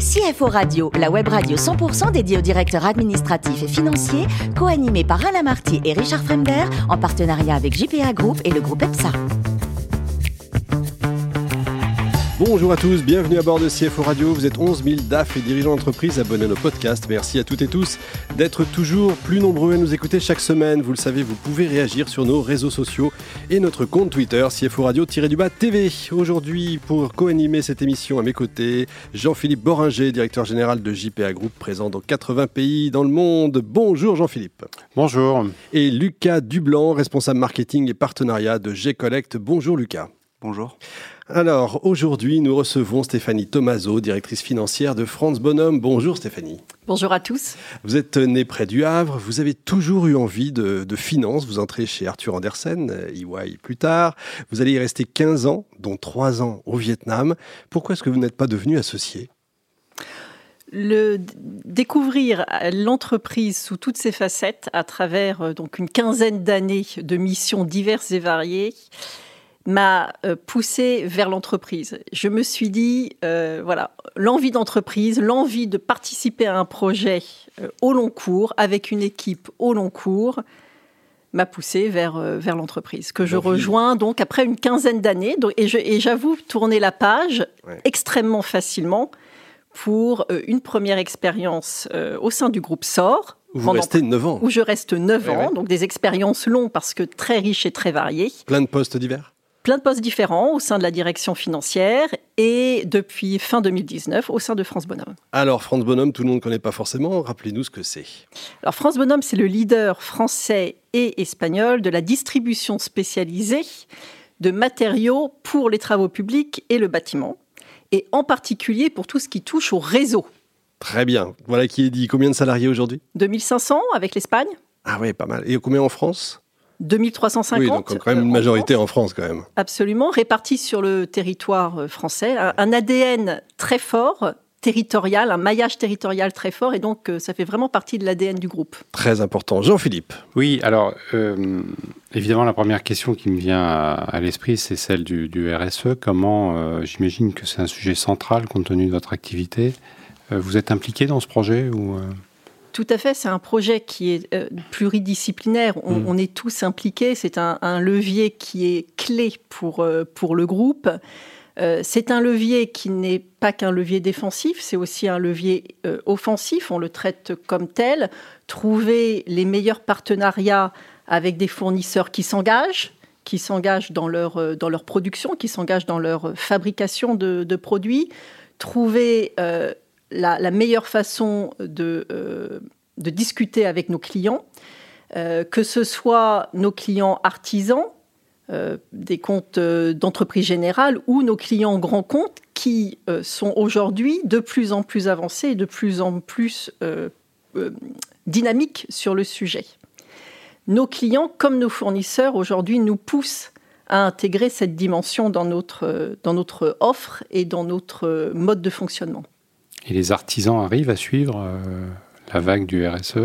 CFO Radio, la web radio 100% dédiée aux directeurs administratifs et financiers, co-animée par Alain Marty et Richard Fremder, en partenariat avec JPA Group et le groupe EPSA. Bonjour à tous, bienvenue à bord de CFO Radio. Vous êtes 11 000 DAF et dirigeants d'entreprise abonnés à nos podcasts. Merci à toutes et tous d'être toujours plus nombreux à nous écouter chaque semaine. Vous le savez, vous pouvez réagir sur nos réseaux sociaux et notre compte Twitter CFO Radio-du-bas TV. Aujourd'hui, pour co-animer cette émission à mes côtés, Jean-Philippe Boringer, directeur général de JPA Group, présent dans 80 pays dans le monde. Bonjour Jean-Philippe. Bonjour. Et Lucas Dublanc, responsable marketing et partenariat de G-Collect. Bonjour Lucas. Bonjour. Alors aujourd'hui, nous recevons Stéphanie Tomaso, directrice financière de France Bonhomme. Bonjour Stéphanie. Bonjour à tous. Vous êtes née près du Havre, vous avez toujours eu envie de, de finance, vous entrez chez Arthur Andersen, EY plus tard, vous allez y rester 15 ans, dont 3 ans au Vietnam. Pourquoi est-ce que vous n'êtes pas devenu associé le découvrir l'entreprise sous toutes ses facettes à travers euh, donc une quinzaine d'années de missions diverses et variées m'a euh, poussé vers l'entreprise. Je me suis dit, euh, voilà, l'envie d'entreprise, l'envie de participer à un projet euh, au long cours, avec une équipe au long cours, m'a poussé vers, vers l'entreprise, que je rejoins donc après une quinzaine d'années. Et j'avoue tourner la page extrêmement facilement pour une première expérience au sein du groupe SOR. Où vous restez 9 ans. Où je reste 9 ans, donc des expériences longues parce que très riches et très variées. Plein de postes divers? Plein de postes différents au sein de la direction financière et depuis fin 2019 au sein de France Bonhomme. Alors France Bonhomme, tout le monde ne connaît pas forcément, rappelez-nous ce que c'est. Alors France Bonhomme, c'est le leader français et espagnol de la distribution spécialisée de matériaux pour les travaux publics et le bâtiment, et en particulier pour tout ce qui touche au réseau. Très bien, voilà qui est dit. Combien de salariés aujourd'hui? 2500 avec l'Espagne. Ah oui, pas mal. Et combien en France? 2350. Oui, donc quand même une majorité en France. quand même. Absolument, répartie sur le territoire euh, français. Un ADN très fort, territorial, un maillage territorial très fort, et donc euh, ça fait vraiment partie de l'ADN du groupe. Très important. Jean-Philippe. Oui, alors euh, évidemment la première question qui me vient à, l'esprit, c'est celle du, RSE. Comment, j'imagine que c'est un sujet central compte tenu de votre activité. vous êtes impliqué dans ce projet ou tout à fait, c'est un projet qui est euh, pluridisciplinaire. Mm. On, est tous impliqués. C'est un, levier qui est clé pour, euh, pour le groupe. Euh, c'est un levier qui n'est pas qu'un levier défensif, c'est aussi un levier offensif. On le traite comme tel. Trouver les meilleurs partenariats avec des fournisseurs qui s'engagent, qui s'engagent dans leur, dans leur production, qui s'engagent dans leur fabrication de, de produits. Trouver la, meilleure façon de, euh, de, discuter avec nos clients, euh, que ce soit nos clients artisans, euh, des comptes d'entreprise générale ou nos clients grands comptes qui sont aujourd'hui de plus en plus avancés et de plus en plus dynamiques sur le sujet. Nos clients, comme nos fournisseurs, aujourd'hui nous poussent à intégrer cette dimension dans notre offre et dans notre mode de fonctionnement. Et les artisans arrivent à suivre euh, la vague du RSE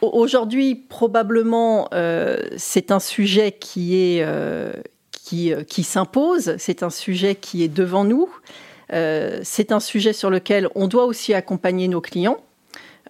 Aujourd'hui, probablement, euh, c'est un sujet qui est euh, qui, qui s'impose. C'est un sujet qui est devant nous. c'est un sujet sur lequel on doit aussi accompagner nos clients.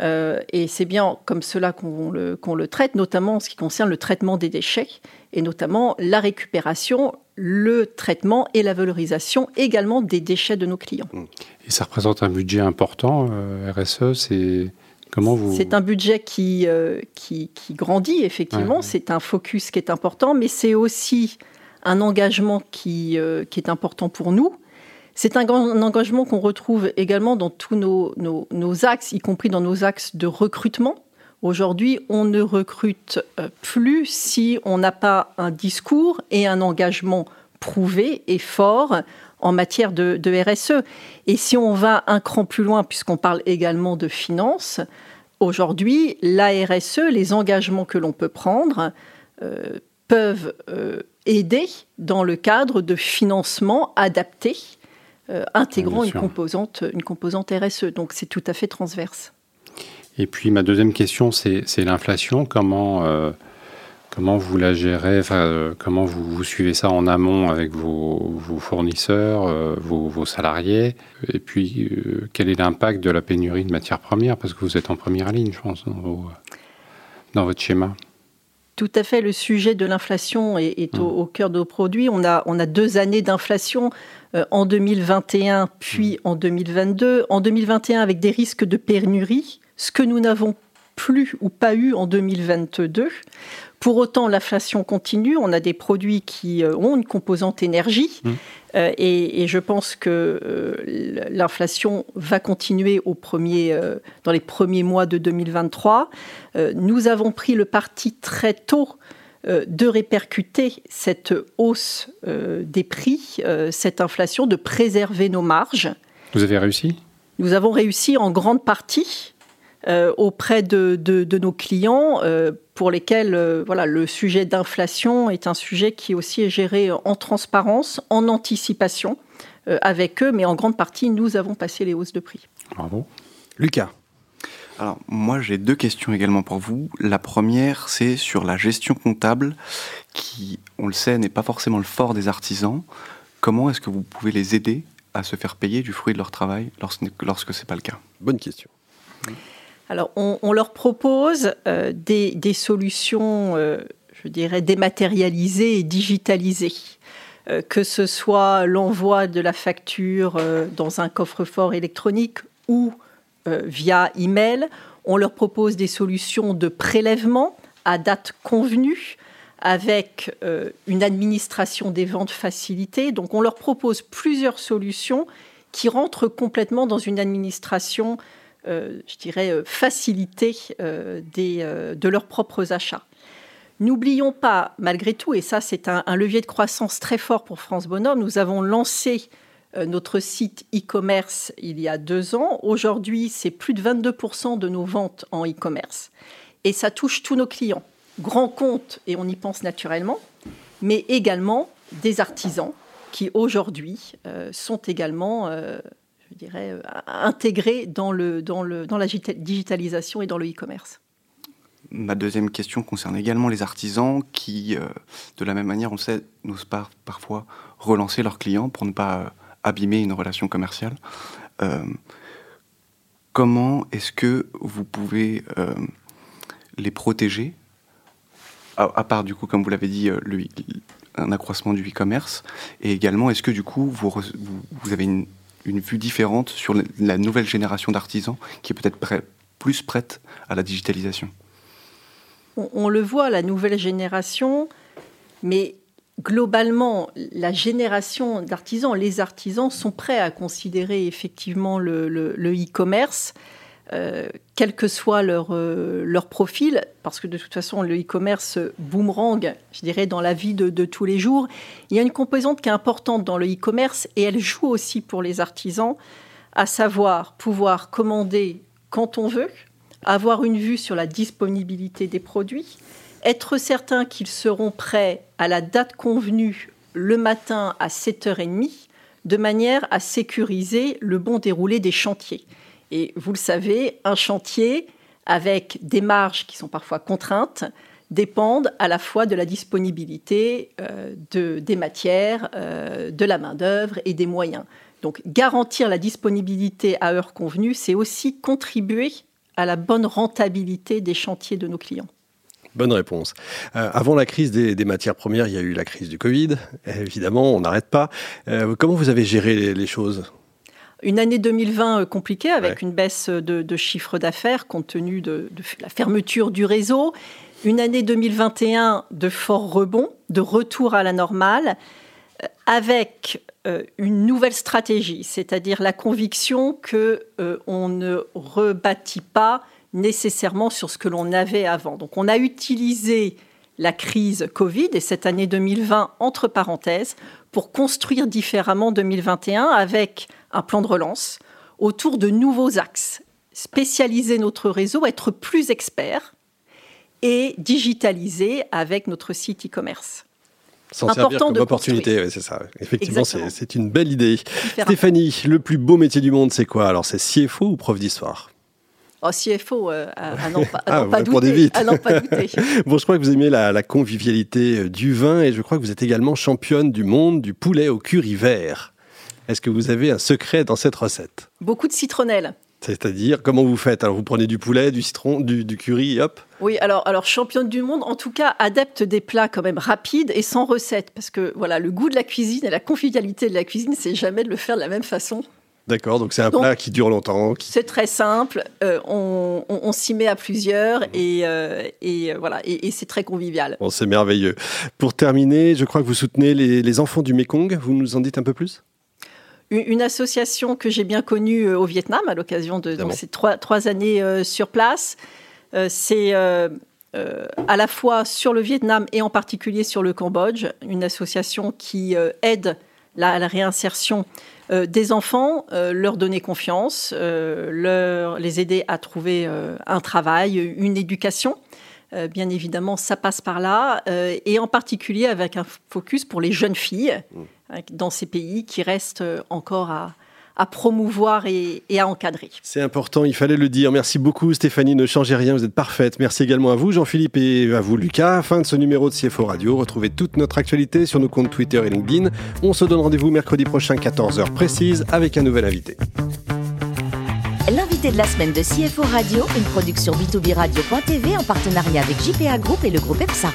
et c'est bien comme cela qu'on le, qu'on le traite, notamment en ce qui concerne le traitement des déchets et notamment la récupération, le traitement et la valorisation également des déchets de nos clients. Mmh. Et ça représente un budget important, euh, RSE, c'est... Comment vous... C'est un budget qui, euh, qui, grandit, effectivement. C'est un focus qui est important, mais c'est aussi un engagement qui, euh, qui est important pour nous. C'est un, engagement qu'on retrouve également dans tous nos, nos, axes, y compris dans nos axes de recrutement. Aujourd'hui, on ne recrute plus si on n'a pas un discours et un engagement prouvé et fort en matière de, RSE. Et si on va un cran plus loin, puisqu'on parle également de finances, aujourd'hui, la RSE, les engagements que l'on peut prendre, euh, peuvent euh, aider dans le cadre de financement adapté, euh, intégrant une composante, une composante RSE. Donc c'est tout à fait transverse. Et puis ma deuxième question, c'est l'inflation. Comment Comment vous la gérez? Enfin, Comment vous, suivez ça en amont avec vos, fournisseurs, vos, salariés? Et puis, quel est l'impact de la pénurie de matières premières? Parce que vous êtes en première ligne, je pense, dans votre schéma. Tout à fait, le sujet de l'inflation est, mmh. au, cœur de nos produits. On a, on a deux années d'inflation euh, en 2021 puis mmh. en 2022. En 2021 avec des risques de pénurie, ce que nous n'avons plus ou pas eu en 2022. Pour autant, l'inflation continue. On a des produits qui euh, ont une composante énergie. Mmh. Euh, et, je pense que euh, l'inflation va continuer au premier, dans les premiers mois de 2023. nous avons pris le parti très tôt de répercuter cette hausse des prix, cette inflation, de préserver nos marges. Vous avez réussi? Nous avons réussi en grande partie. Euh, auprès de, nos clients euh, pour lesquels euh, voilà, le sujet d'inflation est un sujet qui aussi est géré en transparence, en anticipation avec eux, mais en grande partie, nous avons passé les hausses de prix. Bravo. Lucas. Alors, moi, j'ai deux questions également pour vous. La première, c'est sur la gestion comptable, qui, on le sait, n'est pas forcément le fort des artisans. Comment est-ce que vous pouvez les aider à se faire payer du fruit de leur travail lorsque, lorsque ce n'est pas le cas? Bonne question. Alors, on, leur propose euh, des, solutions, euh, je dirais, dématérialisées et digitalisées. Euh, que ce soit l'envoi de la facture dans un coffre-fort électronique ou via email. On leur propose des solutions de prélèvement à date convenue avec une administration des ventes facilitée. Donc on leur propose plusieurs solutions qui rentrent complètement dans une administration je dirais, euh, faciliter euh, de leurs propres achats. N'oublions pas, malgré tout, et ça c'est un, levier de croissance très fort pour France Bonhomme, nous avons lancé notre site e-commerce il y a deux ans. Aujourd'hui, c'est plus de 22% de nos ventes en e-commerce. Et ça touche tous nos clients. Grands comptes, et on y pense naturellement, mais également des artisans qui aujourd'hui sont également je dirais, euh, intégré dans, le, dans, le, dans la digitalisation et dans le e-commerce. Ma deuxième question concerne également les artisans qui, euh, de la même manière, on sait, n'osent pas parfois relancer leurs clients pour ne pas euh, abîmer une relation commerciale. comment est-ce que vous pouvez les protéger, à, part du coup, comme vous l'avez dit, un accroissement du e-commerce, et également est-ce que du coup vous, vous avez une une vue différente sur la nouvelle génération d'artisans qui est peut-être plus prête à la digitalisation on, le voit, la nouvelle génération, mais globalement, la génération d'artisans, les artisans sont prêts à considérer effectivement le e-commerce. Euh, quel que soit euh, leur profil, parce que de toute façon, le e-commerce boomerang, je dirais, dans la vie de, tous les jours, il y a une composante qui est importante dans le e-commerce et elle joue aussi pour les artisans, à savoir pouvoir commander quand on veut, avoir une vue sur la disponibilité des produits, être certain qu'ils seront prêts à la date convenue le matin à 7h30, de manière à sécuriser le bon déroulé des chantiers. Et vous le savez, un chantier avec des marges qui sont parfois contraintes dépendent à la fois de la disponibilité euh, de, des matières, euh, de la main-d'œuvre et des moyens. Donc garantir la disponibilité à heure convenue, c'est aussi contribuer à la bonne rentabilité des chantiers de nos clients. Bonne réponse. Euh, avant la crise des, matières premières, il y a eu la crise du Covid. Évidemment, on n'arrête pas. comment vous avez géré les choses? Une année 2020 euh, compliquée avec une baisse de, chiffre d'affaires compte tenu de, la fermeture du réseau. Une année 2021 de fort rebond, de retour à la normale, euh, avec euh, une nouvelle stratégie, c'est-à-dire la conviction que on ne rebâtit pas nécessairement sur ce que l'on avait avant. Donc on a utilisé la crise Covid et cette année 2020 entre parenthèses pour construire différemment 2021 avec un plan de relance autour de nouveaux axes, spécialiser notre réseau, être plus expert et digitaliser avec notre site e-commerce. S'en servir comme opportunité, c'est ça. Effectivement, c'est une belle idée. Stéphanie, le plus beau métier du monde, c'est quoi? Alors, c'est CFO ou prof d'histoire? Oh, CFO, euh, à, n'en pas, ah, pas douter. À pas douter. bon, je crois que vous aimez la, la, convivialité euh, du vin et je crois que vous êtes également championne du monde du poulet au curry vert. Est-ce que vous avez un secret dans cette recette? Beaucoup de citronnelle. C'est-à-dire, comment vous faites? Alors, vous prenez du poulet, du citron, du, du, curry, hop? Oui, alors, alors championne du monde, en tout cas, adepte des plats quand même rapides et sans recette. Parce que, voilà, le goût de la cuisine et la convivialité de la cuisine, c'est jamais de le faire de la même façon. D'accord, donc c'est un plat qui dure longtemps. C'est très simple, euh, on, on, on s'y met à plusieurs et, euh, et voilà, et, et c'est très convivial. Bon, c'est merveilleux. Pour terminer, je crois que vous soutenez les, les enfants du Mekong, vous nous en dites un peu plus? Une association que j'ai bien connue euh, au Vietnam à l'occasion de donc, ces trois, trois années euh, sur place. Euh, c'est euh, à la fois sur le Vietnam et en particulier sur le Cambodge, une association qui aide la, la réinsertion des enfants, leur donner confiance, leur, les aider à trouver un travail, une éducation. bien évidemment, ça passe par là, et en particulier avec un focus pour les jeunes filles. Mmh dans ces pays qui restent encore à, à promouvoir et, et, à encadrer. C'est important, il fallait le dire. Merci beaucoup Stéphanie, ne changez rien, vous êtes parfaite. Merci également à vous Jean-Philippe et à vous Lucas. Fin de ce numéro de CFO Radio. Retrouvez toute notre actualité sur nos comptes Twitter et LinkedIn. On se donne rendez-vous mercredi prochain 14h précise avec un nouvel invité. L'invité de la semaine de CFO Radio, une production B2B Radio.tv en partenariat avec JPA Group et le groupe EPSA.